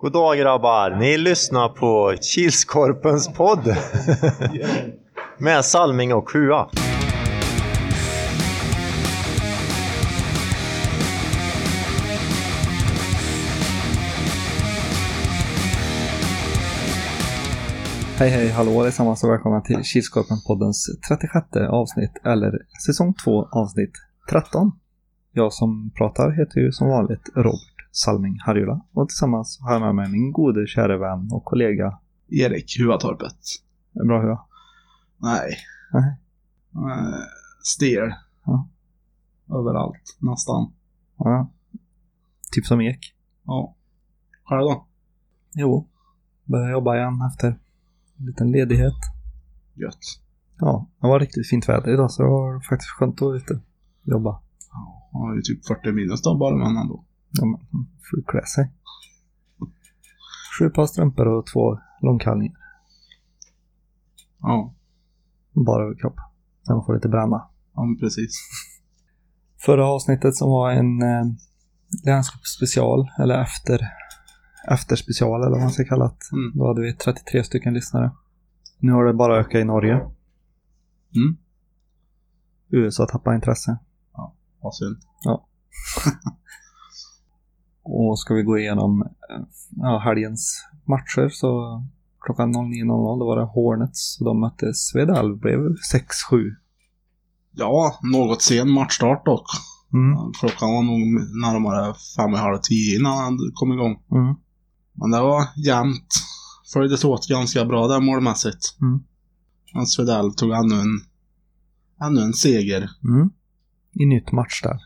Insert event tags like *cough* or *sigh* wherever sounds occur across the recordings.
God dag grabbar! Ni lyssnar på Kilskorpens podd *laughs* med Salming och Sjua. Hej hej hallå allesammans och välkomna till Kilskorpen-poddens 36 avsnitt, eller säsong 2 avsnitt 13. Jag som pratar heter ju som vanligt Robert Salming Harjula och tillsammans har jag med mig min gode käre vän och kollega Erik Huatorpet. Bra Hua. Nej. Nej. Uh, Steer. Ja. Överallt, nästan. Ja. Typ som ek. Ja. Själv då? Jo. Börjar jobba igen efter en liten ledighet. Gött. Ja, det var riktigt fint väder idag så det var faktiskt skönt att vara ute och jobba. Ja, det är ju typ 40 minus då bara, men ändå. Ja, men får ju klä sig. Sju par strumpor och två långkallingar. Ja, Bara överkropp. Sen man får lite bränna. ja men precis. *laughs* Förra avsnittet som var en eh, länsspecial, eller efter, efter special eller vad man ska kalla det. Mm. Då hade vi 33 stycken lyssnare. Nu har det bara ökat i Norge. Mm. USA tappar intresse. Vad synd. *laughs* Och ska vi gå igenom eh, ja, helgens matcher så klockan 09.00 då var det Hornets de mötte Svedal. Blev 6-7. Ja, något sen matchstart dock. Mm. Klockan var nog närmare fem och halv tio innan han kom igång. Mm. Men det var jämnt. Följdes åt ganska bra där målmässigt. Mm. Men Svedell tog ännu en, ännu en seger. Mm. I nytt match där.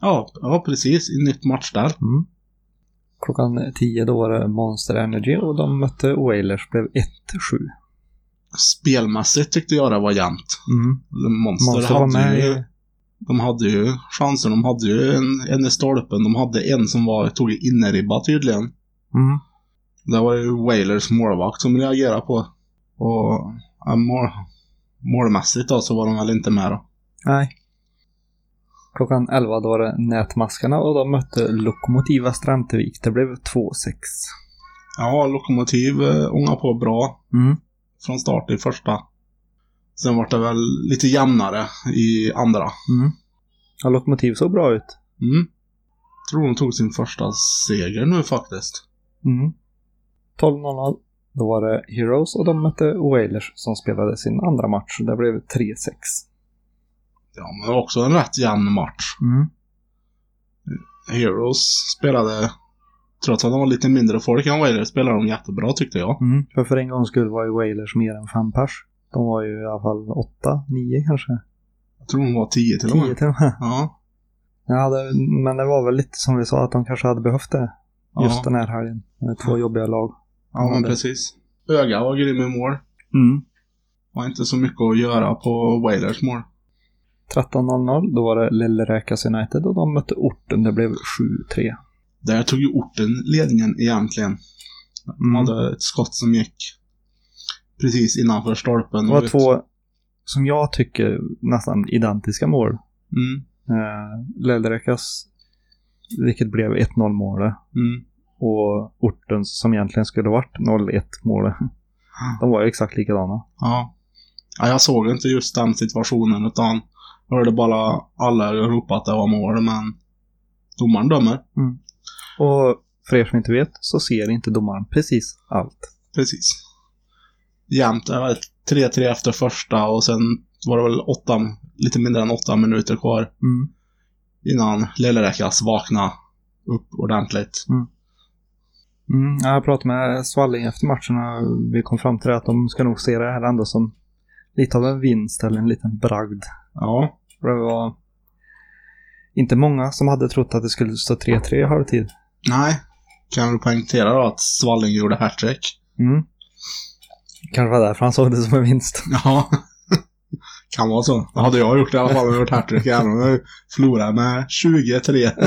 Ja, ja precis. I nytt match där. Mm. Klockan 10 då var det Monster Energy och de mötte Wailers. blev 1-7. Spelmässigt tyckte jag det var jämnt. Mm. Monster, Monster var hade med ju. De hade ju chanser. De hade ju en, en i stolpen. De hade en som var, tog inneribba tydligen. Mm. Det var ju Wailers målvakt som reagerade på. Och ja, mål, målmässigt då så var de väl inte med då. Nej. Klockan 11 då var det Nätmaskarna och de mötte Lokomotiv Västra Ämtervik. Det blev 2-6. Ja, Lokomotiv eh, ångade på bra Mm. från start i första. Sen var det väl lite jämnare i andra. Mm. Ja, Lokomotiv såg bra ut. Mm. Tror de tog sin första seger nu faktiskt. Mm. 12.00 då var det Heroes och de mötte Wailers som spelade sin andra match. Det blev 3-6. Ja, men det var också en rätt jämn match. Mm. Heroes spelade, trots att de var lite mindre folk än Wailers, spelade de jättebra tyckte jag. Mm. För för en gångs skull var ju Wailers mer än fem pers. De var ju i alla fall åtta, nio kanske. Jag tror de var 10 till och Tio med. till och med. Ja. Ja, det, men det var väl lite som vi sa att de kanske hade behövt det. Just ja. den här helgen. Med två jobbiga lag. ja, men det. precis. Öga var grym i mål. Mm. Var inte så mycket att göra på Wailers mål. 13.00 då var det Lilleräkas United och de mötte orten. Det blev 7-3. Där tog ju orten ledningen egentligen. De Mm. hade ett skott som gick precis innanför stolpen. Det var två, som jag tycker, nästan identiska mål. Mm. Eh, Lilleräkas, vilket blev 1-0 målet. Mm. Och ortens, som egentligen skulle varit 0-1 målet. De var ju exakt likadana. Ja. ja. Jag såg inte just den situationen utan hörde bara alla ropa att det var mål men domaren dömer. Och för er som inte vet så ser inte domaren precis allt. Precis. Jämnt. Det var 3-3 efter första och sen var det väl åtta, lite mindre än åtta minuter kvar Mm. innan Lilleräkas vaknade upp ordentligt. Mm, jag pratade med Svalling efter matchen och vi kom fram till det att de ska nog se det här ändå som lite av en vinst eller en liten bragd. Ja. För det var inte många som hade trott att det skulle stå 3-3 i halvtid. Nej. Kan vi poängtera då att Svalling gjorde hattrick? Mm. Kanske var därför han såg det som en vinst. *laughs* Ja. kan vara så. Det hade jag gjort i alla fall om jag gjort hattrick även om jag förlorade med 23. *laughs*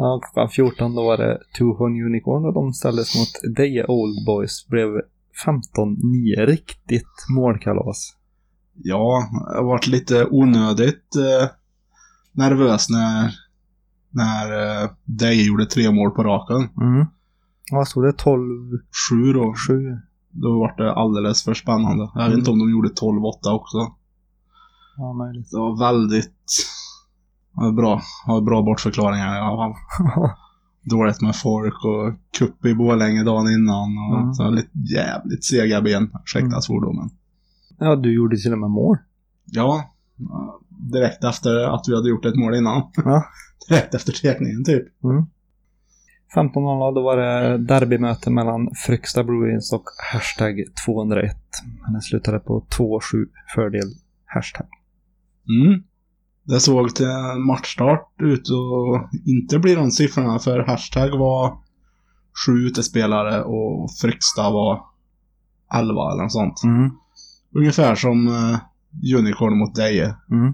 Ja, klockan 14 då var det Two Horn Unicorn och de ställdes mot Deje Old Boys. Blev 15-9. Riktigt målkalas. Ja, jag har varit lite onödigt eh, nervös när När eh, Deje gjorde tre mål på raken. Mm. Vad stod det? 12, Sju då. 7? Då var det alldeles för spännande. Jag vet Mm. inte om de gjorde 12-8 också. Ja, möjligt. Det var väldigt... Ja, bra. Har bra bortförklaringar i alla fall. *laughs* Dåligt med folk och kupp i Borlänge dagen innan. Och Mm. så lite jävligt sega ben. Ursäkta Mm. svordomen. Ja, du gjorde till och med mål. Ja. Direkt efter att vi hade gjort ett mål innan. Ja. *laughs* Direkt efter teckningen typ. 15.00 då var det derbymöte mellan Fryksta Bruins och hashtag 201. Men det slutade på 2-7 fördel hashtag. Mm. Det såg till matchstart ut att inte bli de siffrorna för hashtag var sju utespelare och Fryksta var 11 eller något sånt. Mm. Ungefär som uh, Unicorn mot Deje. Mm.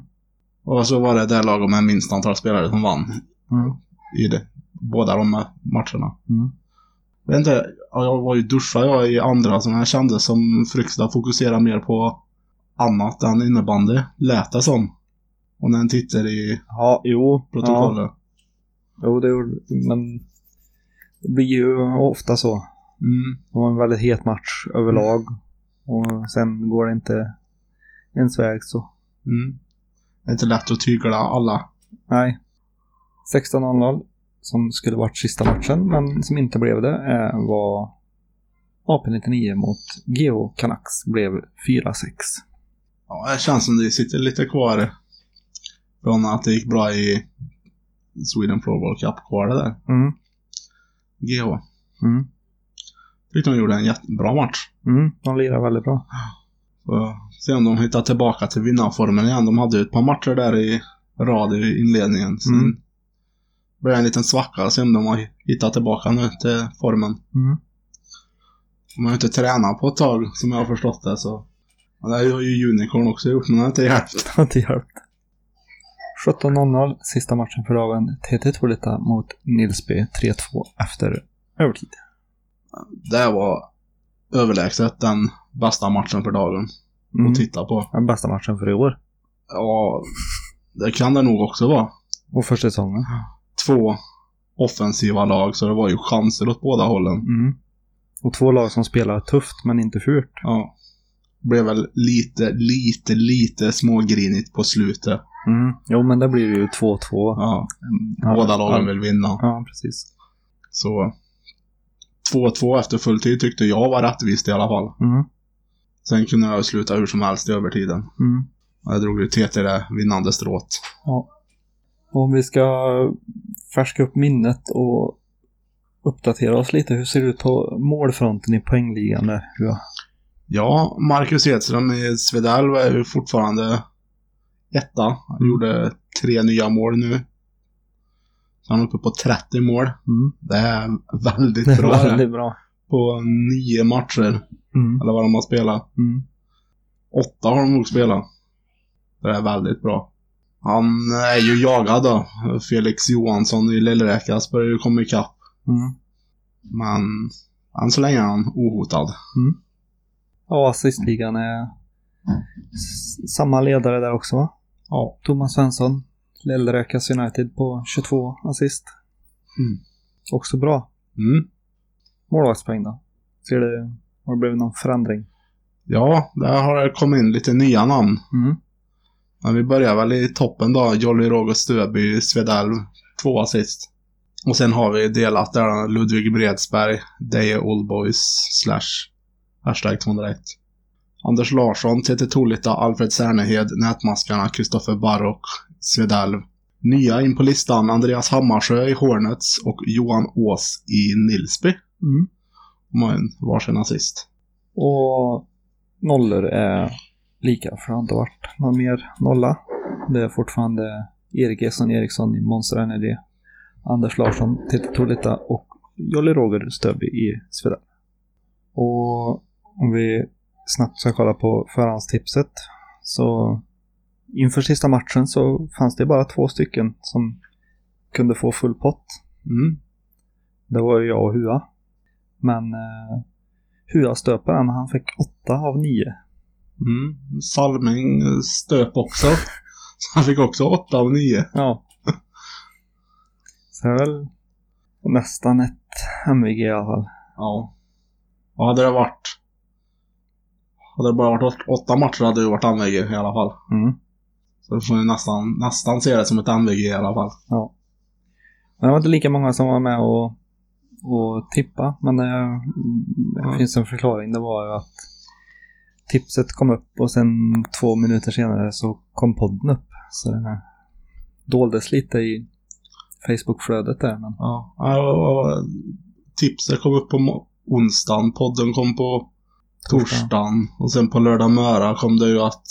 Och så var det det laget med minst antal spelare som vann Mm. i det, båda de matcherna. Mm. Jag vet inte, ja, jag var ju duschad jag i andra så jag kände som Fryksta fokuserade mer på annat än innebandy, lät det som. Och när en tittar i Ja, jo. protokollet. Ja, jo, det gjorde men det blir ju ofta så. Mm. Det var en väldigt het match överlag. Och sen går det inte ens väg så. Mm. Det är inte lätt att tygla alla. Nej. 16.00 som skulle varit sista matchen men som inte blev det eh, var AP-99 mot Geo Canucks blev 4-6. Ja, det känns som det sitter lite kvar från att det gick bra i Sweden Floorball Cup-kvalet där. Mm. GH. Mm. Tyckte de gjorde en jättebra match. Mm. De lirar väldigt bra. Så se om de hittar tillbaka till vinnarformen igen. De hade ju ett par matcher där i rad i inledningen. Sen Mm. blev det en liten svacka. Se om de har hittat tillbaka nu till formen. Mm. De har ju inte tränat på ett tag som jag har förstått det så. Ja, det har ju Unicorn också gjort men det har inte hjälpt. *laughs* Det har inte hjälpt. 17.00 sista matchen för dagen. TT Tolita mot Nilsby 3-2 efter övertid. Det var överlägset den bästa matchen för dagen Mm. att titta på. Den bästa matchen för i år. Ja, det kan det nog också vara. Och för säsongen. Två offensiva lag så det var ju chanser åt båda hållen. Mm. Och två lag som spelar tufft men inte fult. Ja. Blev väl lite, lite, lite smågrinigt på slutet. Mm. Jo men det blir ju 2-2. Ja, båda lagen vill vinna. Ja, precis. Så 2-2 efter fulltid tyckte jag var rättvist i alla fall. Mm. Sen kunde jag sluta hur som helst i övertiden. Mm. Jag drog ju TT det vinnande strået. Ja. Om vi ska färska upp minnet och uppdatera oss lite. Hur ser det ut på målfronten i poängligan där? Ja. Ja, Marcus Edström i Svedalv är ju fortfarande etta. Han gjorde tre nya mål nu. Så han är uppe på 30 mål. Mm. Det är väldigt Det är bra det. väldigt bra. På nio matcher, Mm. eller vad de har spelat. Mm. Åtta har de nog spelat. Det är väldigt bra. Han är ju jagad då. Felix Johansson i Lillräkas börjar ju komma ikapp. Mm. Men än så länge är han ohotad. Ja, assistligan är samma ledare där också va? Ja. Thomas Svensson. Lillräkas United på 22 assist. Mm. Också bra. Mm. Målvaktspoäng då? Ser det, har det blivit någon förändring? Ja, där har det kommit in lite nya namn. Mm. Men vi börjar väl i toppen då. Jolly Roger Stöby, Svedalv, två assist. Och sen har vi delat där Ludvig Bredsberg, Deje Oldboys, slash hashtag 201. Anders Larsson, TT Tolita, Alfred Särnehed, Nätmaskarna, Kristoffer Barrock, Svedalv. Nya in på listan, Andreas Hammarsjö i Hornets och Johan Ås i Nilsby. Mm. De har en varsin assist. Och nollor är lika, för det har inte varit någon mer nolla. Det är fortfarande Erik Esson Eriksson i Monster Energy, Anders Larsson, Titti Tolita och Jolly Roger Stöby i Svedal. Och om vi snabbt ska kolla på förhandstipset så inför sista matchen så fanns det bara två stycken som kunde få full pott. Mm. Det var ju jag och Hua. Men eh, Hua-stöparen, han fick åtta av nio. Mm. Salming stöp också. *laughs* Så han fick också 8 av 9. Ja. Så det är väl nästan ett MVG i alla fall. Ja. Och hade det varit... Hade det bara varit åt- åtta matcher hade det varit MVG i alla fall. Mm. Så då får ni nästan, nästan se det som ett MVG i alla fall. Ja. Men det var inte lika många som var med och, och tippa. Men det, det Ja. finns en förklaring. Det var ju att tipset kom upp och sen två minuter senare så kom podden upp. Så det doldes lite i Facebook-flödet där. Men Ja. och, tipset kom upp på onsdagen, podden kom på Torsdagen. torsdagen. Och sen på lördag möra kom det ju att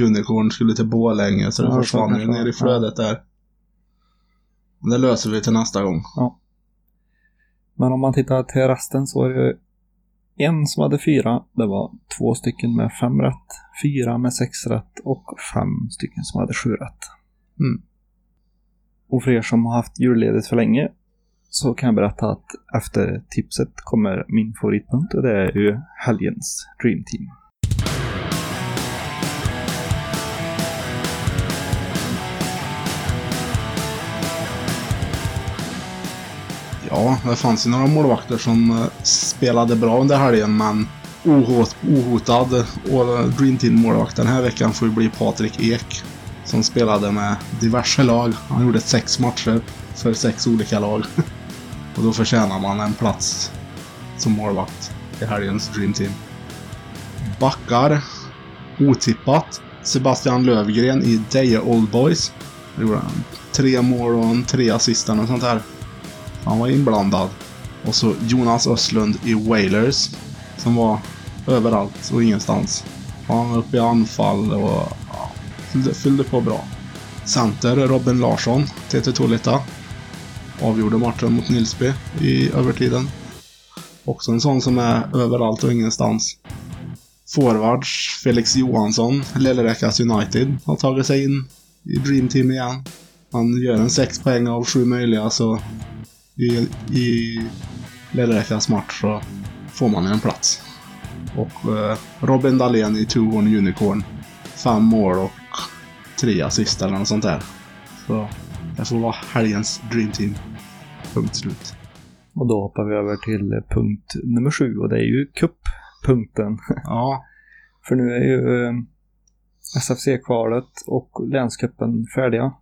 Unicorn skulle till Borlänge så Ja, det försvann ju ner i flödet där. Men det löser vi till nästa gång. Men om man tittar till resten så var det en som hade fyra. Det var två stycken med fem rätt, fyra med sex rätt och fem stycken som hade sju rätt. Mm. Och för er som har haft julledigt för länge så kan jag berätta att efter tipset kommer min favoritpunkt och det är ju helgens Dream Team. Ja, det fanns ju några målvakter som eh, spelade bra under helgen, men ohot, ohotad och Dream Team-målvakt den här veckan får ju bli Patrik Ek. Som spelade med diverse lag. Han gjorde sex matcher för sex olika lag. *laughs* och då förtjänar man en plats som målvakt i helgens Dream Team. Backar. Otippat. Sebastian Lövgren i Deje Old Boys. Det gjorde han. Tre mål och en tre assist och sånt där. Han var inblandad. Och så Jonas Östlund i Wailers. Som var överallt och ingenstans. Han var uppe i anfall och ja, fyllde, fyllde på bra. Center Robin Larsson, TT Tolita. Avgjorde matchen mot Nilsby i övertiden. Också en sån som är överallt och ingenstans. Forwards Felix Johansson, Lillerekas United, har tagit sig in i Dream Team igen. Han gör en 6 poäng av 7 möjliga så i, i Lillräkas match så får man en plats. Och eh, Robin Dahlén i Two Horn Unicorn. Fem mål och tre assist eller något sånt där. Så det får vara helgens Dream Team. Punkt slut. Och då hoppar vi över till punkt nummer sju och det är ju cup-punkten. *laughs* Ja, För nu är ju eh, SFC-kvalet och länscupen färdiga.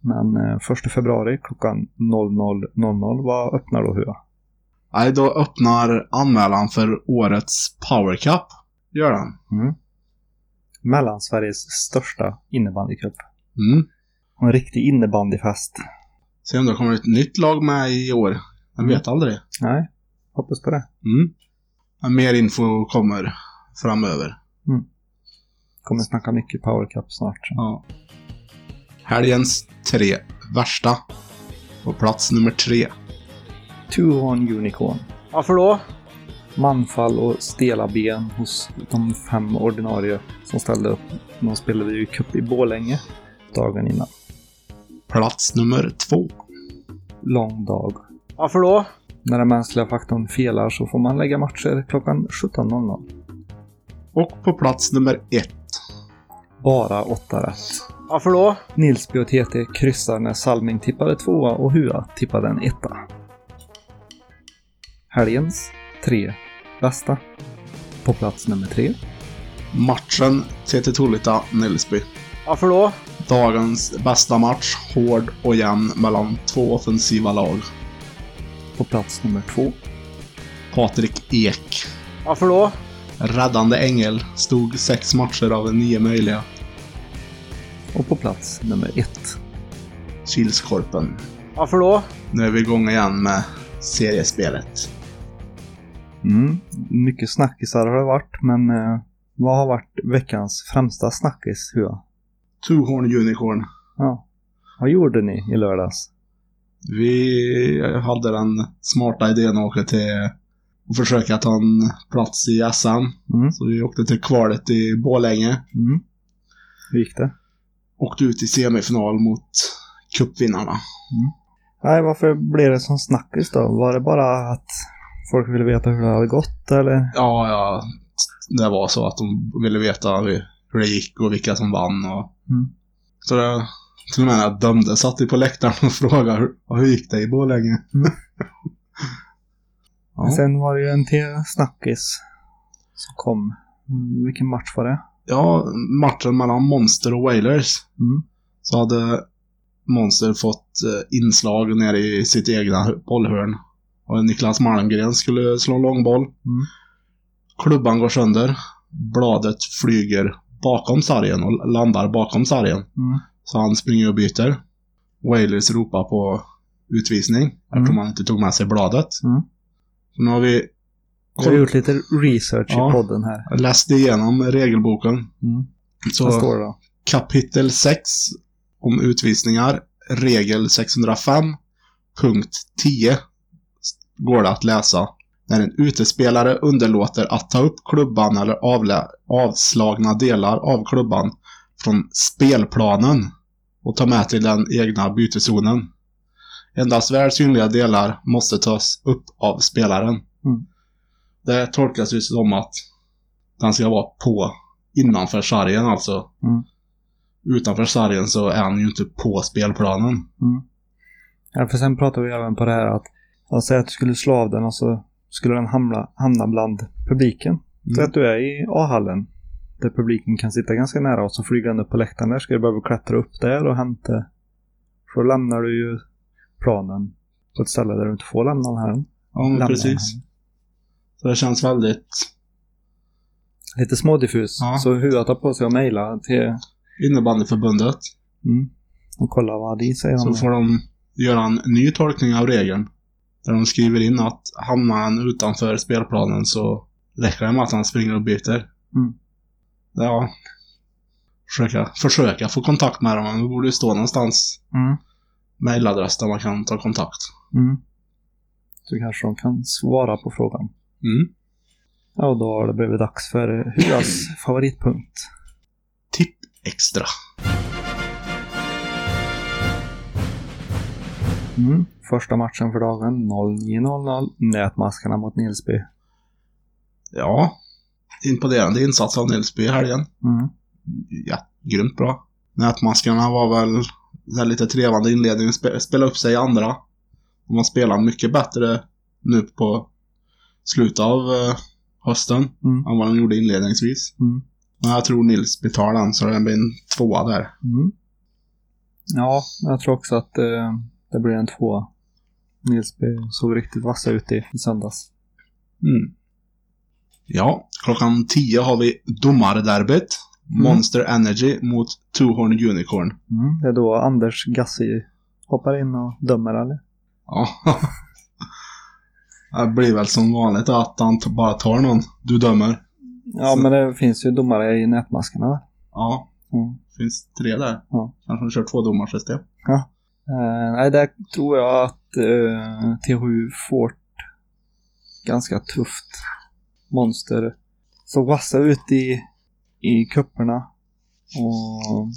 Men eh, 1 februari klockan 00.00 vad öppnar då Hua? nej, då öppnar anmälan för årets Power Cup. Gör den. Mm. Mellansveriges största innebandycup. Mm. Och en riktig innebandyfest. Se om det kommer ett nytt lag med i år. Jag vet aldrig. Nej, hoppas på det. Mm. Men mer info kommer framöver. Kommer snacka mycket Power Cup snart. Ja. Helgens tre värsta. På plats nummer tre. Two on Unicorn. Varför då? Manfall och stela ben hos de fem ordinarie som ställde upp. De spelade ju cup i Borlänge dagen innan. Plats nummer två. Lång dag. Varför då? När den mänskliga faktorn felar så får man lägga matcher klockan 17.00. Och på plats nummer ett. Bara åtta rätt. Varför då? Nilsby och TT kryssar när Salming tippade tvåa och Hua tippade en etta. Helgens tre bästa. På plats nummer tre. Matchen TT Tolita Nilsby. Varför då? Dagens bästa match. Hård och jämn mellan två offensiva lag. På plats nummer två. Patrik Ek. Varför då? Räddande ängel. Stod sex matcher av nio möjliga. Och på plats nummer ett. Kilskorpen. Varför då? Nu är vi igång igen med seriespelet. Mm. Mycket snackisar har det varit, men eh, vad har varit veckans främsta snackis, Hua? Two Horn Unicorn. Ja. Vad gjorde ni i lördags? Vi hade den smarta idén att åka till och försöka ta en plats i SM. Mm. Så vi åkte till kvalet i Borlänge. Mm. Hur gick det? Åkte ut i semifinal mot cupvinnarna. Nej, varför blev det som snackis då? Var det bara att folk ville veta hur det hade gått, eller? Ja, ja. Det var så att de ville veta hur det gick och vilka som vann. Och... Mm. Så det Till och med när jag dömde satt vi på läktaren och *laughs* frågade hur, hur gick det i Borlänge? *laughs* ja. Sen var det ju en till snackis som kom. Mm, vilken match var det? Ja, matchen mellan Monster och Wailers. Mm. Så hade Monster fått eh, inslag nere i sitt egna bollhörn. Och Niklas Malmgren skulle slå en långboll. Mm. Klubban går sönder. Bladet flyger bakom sargen och landar bakom sargen. Mm. Så han springer och byter. Wailers ropar på utvisning eftersom han inte tog med sig bladet. Mm. Så nu har vi Vi har gjort lite research Ja. i podden här. läst igenom regelboken. Mm. Så Vad står det då? kapitel 6 om utvisningar, regel 605, punkt 10 går det att läsa. När en utespelare underlåter att ta upp klubban eller avslagna delar av klubban från spelplanen och ta med till den egna bytezonen. Endast väl synliga delar måste tas upp av spelaren. Mm. Det tolkas ju som att den ska vara på innanför sargen alltså. Mm. Utanför sargen så är han ju inte på spelplanen. Mm. Ja, för sen pratade vi även på det här att, att säga att du skulle slå av den och så skulle den hamna, hamna bland publiken. Så att du är i A-hallen där publiken kan sitta ganska nära och så flyger den upp på läktaren där. Ska du behöva klättra upp där och hämta. Så lämnar du ju planen på ett ställe där du inte får lämna den här. Ja, precis. den. Så det känns väldigt Lite smådiffus. Ja. Så huvudet tar på sig att mejla till innebandyförbundet. mm, och kolla vad de säger om Så det. får de göra en ny tolkning av regeln. Där de skriver in att hamnar han utanför spelplanen så räcker det med att han springer och byter. Mm. Ja. Försöka, försöka få kontakt med dem. Men det borde ju stå någonstans Mm. där man kan ta kontakt. Mm. Så kanske de kan svara på frågan. Mm. Ja, och då har det blivit dags för Huas *clears throat* favoritpunkt. Tipp extra. Mm. Första matchen för dagen 09.00. Nätmaskarna mot Nilsby. Ja. Imponerande insats av Nilsby i helgen. Mm. ja, grymt bra. Nätmaskarna var väl en lite trevande inledning, spe- spela upp sig i andra. Och man spelar mycket bättre nu på slutet av eh, hösten Mm. än vad de gjorde inledningsvis. Mm. Men jag tror Nils betalar den, så det blir en tvåa där. Mm. Ja, jag tror också att eh, det blir en tvåa. Nilsby såg riktigt vassa ut i, i söndags. Mm. Ja, klockan 10 har vi domarderbyt. Monster Energy mot Two Horn Unicorn. Mm. Det är då Anders Gassi hoppar in och dömer, eller? Ja. *laughs* det blir väl som vanligt att han bara tar någon. Du dömer. Ja, Så- men det finns ju domare i nätmaskarna. Ja, Mm. finns tre där. Ja. Kanske de kör två domarsystem. Eh, nej, där tror jag att eh, THU Fort ganska tufft. Monster såg vassa ut i, i kupperna och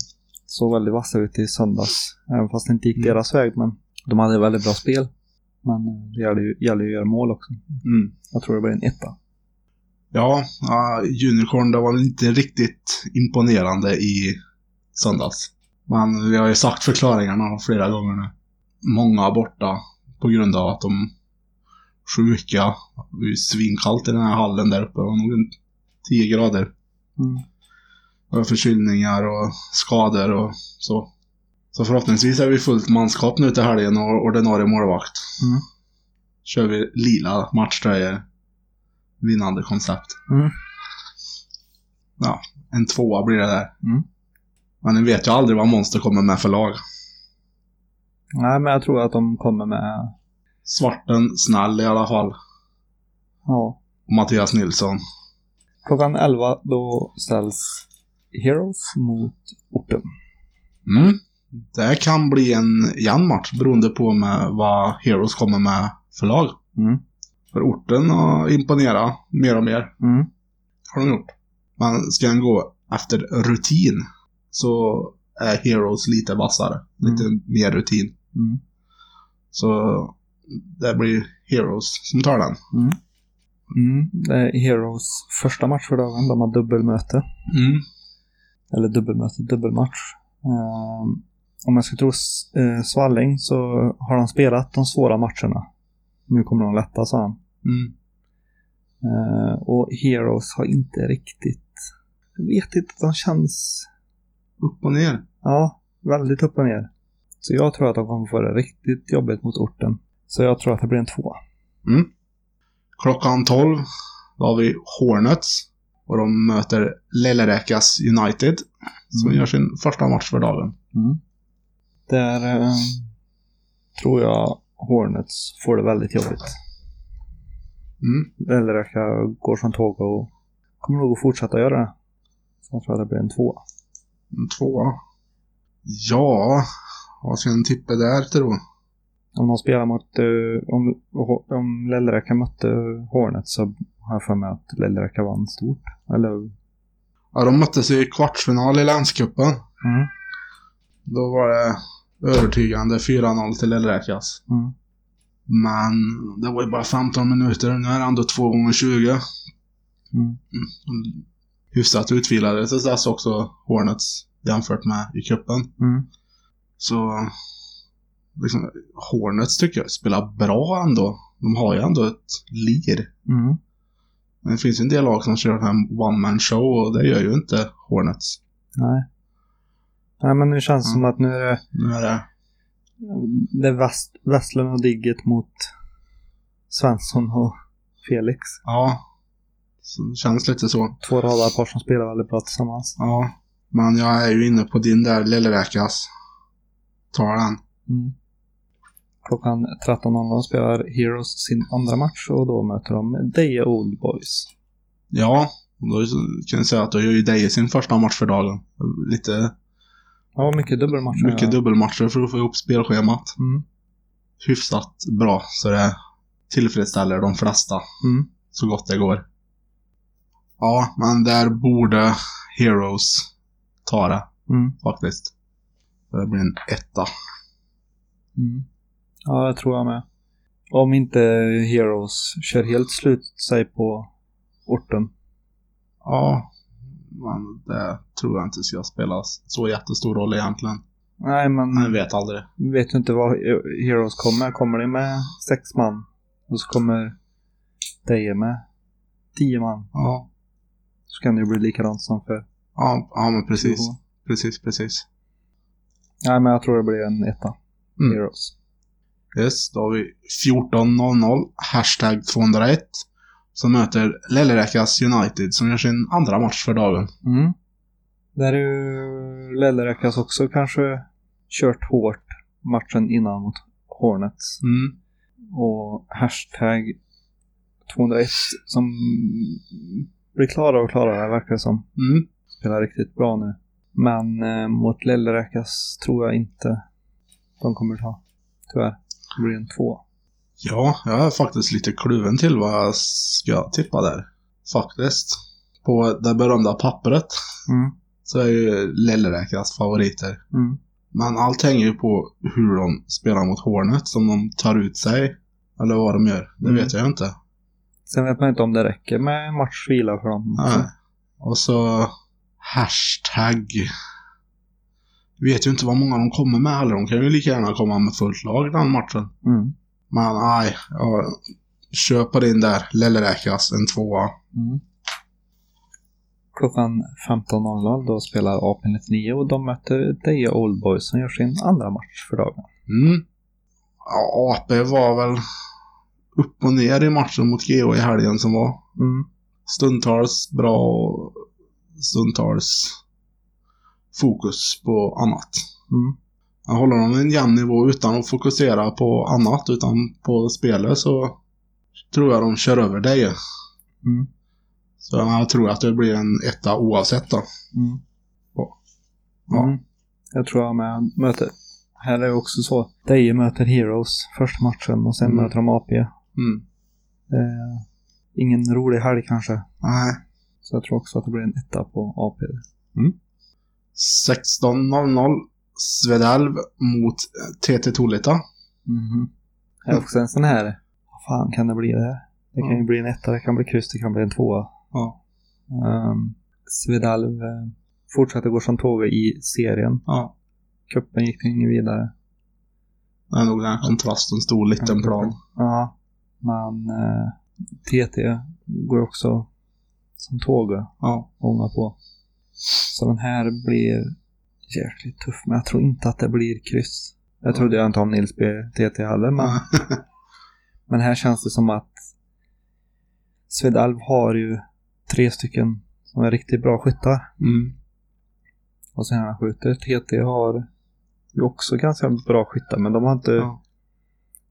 såg väldigt vassa ut i söndags. Även fast det inte gick Mm. deras väg, men de hade väldigt bra spel. Men eh, det gäller ju, gäller ju att göra mål också. Mm. Jag tror det blir en etta. Ja, ja, Unicorn det var inte riktigt imponerande i söndags. Men vi har ju sagt förklaringarna flera gånger nu. Många borta på grund av att de sjuka. Det är svinkallt i den här hallen där uppe. Det var nog en 10 grader. Mm. Och förkylningar och skador och så. Så förhoppningsvis är vi fullt manskap nu till helgen och ordinarie målvakt. Mm. Kör vi lila matchtröjor. Vinnande koncept. Mm. Ja, en tvåa blir det där. Mm. Men ni vet ju aldrig vad Monster kommer med för lag. Nej, men jag tror att de kommer med... Svarten, snäll i alla fall. Ja. Och Mattias Nilsson. Klockan 11 då ställs Heroes mot Orten. Mm. Det kan bli en jämn match beroende på med vad Heroes kommer med för lag. Mm. För orten har imponerat mer och mer. Mm. Har de gjort. Men ska den gå efter rutin så är Heroes lite vassare. Lite mer rutin. Mm. Så det blir Heroes som tar den. Mm. Mm. Det är Heroes första match för dagen. De har dubbelmöte. Mm. Eller dubbelmöte, dubbelmatch. Ehm, om jag ska tro eh, Svalling så har de spelat de svåra matcherna. Nu kommer de lätta, sa han. Mm. Eh, och Heroes har inte riktigt... Jag vet inte, de känns... Upp och ner. Ja, väldigt upp och ner. Så jag tror att de kommer få det riktigt jobbigt mot orten. Så jag tror att det blir en tvåa. Mm. Klockan 12 då har vi Hornets. Och de möter Lelleräkas United. Som Mm. gör sin första match för dagen. Mm. Där eh, tror jag Hornets får det väldigt jobbigt. Mm. Eller jag går som tåg och kommer nog att fortsätta göra det. Så jag tror att det blir en tvåa. En tvåa. Ja, vad ska en tippa där tro? Om de spelar mot... eh, om om Lellräka mötte Hornets så har jag för mig att Lellräka vann stort. Eller... Ja, de möttes i kvartsfinal i länscupen. Mm. Då var det övertygande 4-0 till Lellräkas. Mm. Men det var ju bara 15 minuter. Nu är det ändå 2 gånger 20 Mm. Hyfsat utvilade tills dess också Hornets jämfört med i cupen. Mm. Så liksom, Hornets tycker jag spelar bra ändå. De har ju ändå ett lir. Mm. Det finns ju en del lag som kör en one-man show och det gör ju inte Hornets. Nej. Nej, men nu känns det Mm. som att nu är det... Nu är det... Det är Westlund och Digget mot Svensson och Felix. Ja. Så det känns lite så. Två radarpar som spelar väldigt bra tillsammans. Ja. Men jag är ju inne på din där Lilleräkas. Tar den. Mm. Klockan 13.00 spelar Heroes sin andra match och då möter de Deje Old Boys. Ja. och Då kan jag säga att då gör ju Deje sin första match för dagen. Lite Ja, mycket dubbelmatcher. mycket dubbelmatcher för att få ihop spelschemat. Mm. Hyfsat bra så det tillfredsställer de flesta. Mm. så gott det går. Ja, men där borde Heroes ta det Mm. faktiskt. Det blir en etta. Mm. Ja, det tror jag med. Om inte Heroes kör helt slut sig på orten. Ja, men det tror jag inte ska spela så jättestor roll egentligen. Nej, men Man vet aldrig. vet du inte vad Heroes kommer. Kommer de med sex man och så kommer Deje med tio man. Ja, Så kan det ju bli likadant som för ja, ja men precis. Precis, precis. Nej, men jag tror det blir en etta. Mm. Heroes. Yes, då har vi 14.00, hashtag 201. Som möter Lelleräkas United som gör sin andra match för dagen. Mm. Där är ju Lelleräkas också kanske kört hårt matchen innan mot Hornets. Mm. Och hashtag 201 som blir klarare och klarare verkar det som. Mm. Spelar riktigt bra nu. Men eh, mot Lelleräkas tror jag inte de kommer ta. Tyvärr. Det blir en två. Ja, jag är faktiskt lite kluven till vad jag ska tippa där. Faktiskt. På det berömda pappret Mm. så är ju Lelleräkas favoriter. Mm. Men allt hänger ju på hur de spelar mot Hornet. Om de tar ut sig. Eller vad de gör. Det Mm. vet jag ju inte. Sen vet man inte om det räcker med matchvila för dem. Nej. Och så hashtag. Vet ju inte vad många de kommer med heller. De kan ju lika gärna komma med fullt lag den matchen. Mm. Men nej, ja, kör på din där. Lelleräkas, en tvåa. Mm. Klockan 15.00 då spelar AP99 och de möter Deja Old Boys som gör sin andra match för dagen. Mm. Ja, AP var väl upp och ner i matchen mot GH i helgen som var. Mm. Stundtals bra och stundtals fokus på annat. Mm. Jag håller de en jämn nivå utan att fokusera på annat utan på spelet så tror jag de kör över dig. Mm. Så jag tror att det blir en etta oavsett då. Mm. Ja. Ja. Mm. Jag tror jag med möter. Här är det också så. Deje möter Heroes första matchen och sen Mm. möter de AP. Mm. Är ingen rolig helg kanske. Nej. Så jag tror också att det blir en etta på AP. 16.00 Svedalv mot TT Tolita. Mhm. Det är också en sån här. Vad fan kan det bli det här? Det kan ju Ja. bli en etta, det kan bli kryss, det kan bli en tvåa. Ja. Um, Svedalv eh, fortsätter gå som tåg i serien. Ja. Cupen gick ingen vidare. Det är nog den här kontrasten, stor liten plan. Ja, men eh, TT går också som tåget Ja. ånga på. Så den här blir jäkligt tuff, men jag tror inte att det blir kryss. Jag trodde jag inte om Nils B. TT heller, men, *laughs* men här känns det som att Svedalv har ju tre stycken som är riktigt bra skyttar. Mm. Och sen han skjuter. TT har ju också ganska bra skyttar, men de har inte... Ja.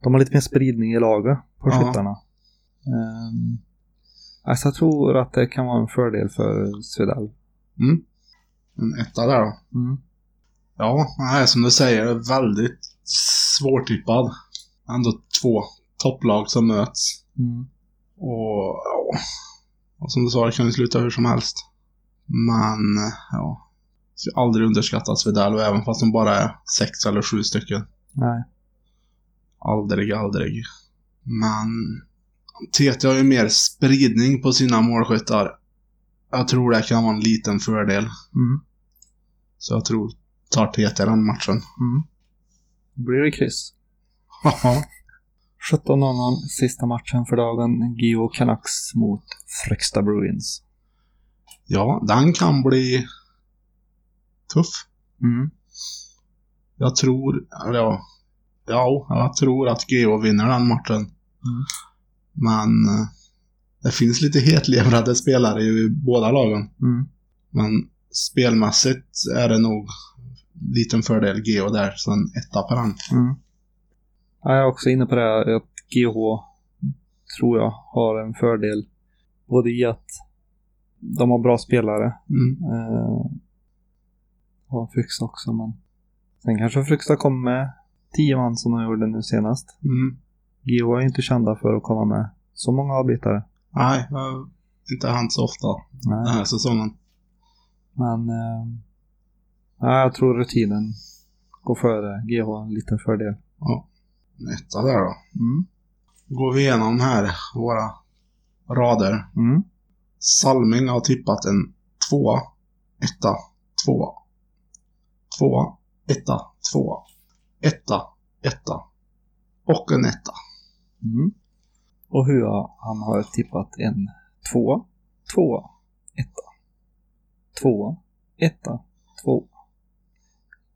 De har lite mer spridning i laget på Ja. skyttarna. Um, alltså jag tror att det kan vara en fördel för Svedalv. Mm. En etta där då. Mm. Ja, nej, som du säger, väldigt svårtippad. Ändå två topplag som möts. Mm. Och, ja. och som du sa, det kan ju sluta hur som helst. Men, ja. Ska aldrig underskatta Svedal, även fast de bara är sex eller sju stycken. Nej. Aldrig, aldrig. Men TT har ju mer spridning på sina målskyttar. Jag tror det kan vara en liten fördel. Mm. Så jag tror tar TT den matchen. Mm. Blir det kryss. Haha. 17.00 *laughs* sista matchen för dagen. Gio Canucks mot Fryksta Bruins. ja, den kan bli tuff. Mm. Jag tror, eller ja, ja, jag tror att GO vinner den matchen. Men eh, det finns lite hetlevrade spelare i båda lagen. Mm. Men spelmässigt är det nog liten fördel GO där, så en etta på den. Mm. Ja, jag är också inne på det att GH tror jag har en fördel. Både i att de har bra spelare. Mm. Eh, och Fryksta också, men sen kanske Fryksta kommer med 10 man som de gjorde nu senast. Mm. GH är inte kända för att komma med så många avbytare. Nej, det har inte hänt så ofta den Nej. här säsongen. Men eh, ja, jag tror rutinen går före GH en liten fördel. En etta där då. Mm. Går vi igenom här, våra rader. Mm. Salming har tippat en tvåa, etta, tvåa. Tvåa, etta, tvåa. Etta, etta. Och en etta. Mm. Och Hua, han har tippat en tvåa, tvåa, etta. Tvåa, etta, tvåa.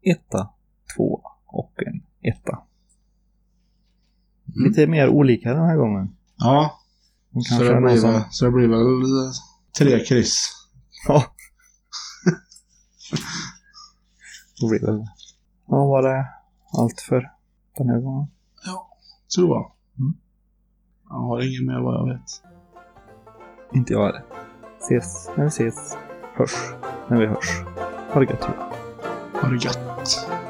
Etta, tvåa och en etta. Mm. Lite mer olika den här gången. Ja, så det, blir som... väl, så det blir väl tre kryss. Ja. *laughs* Det blir väl... Ja, var det allt för den här gången? Tror jag. Mm. Jag har inget mer vad jag vet. Inte jag heller. Ses när vi ses. Hörs när vi hörs. Ha det gött. Ha det gött.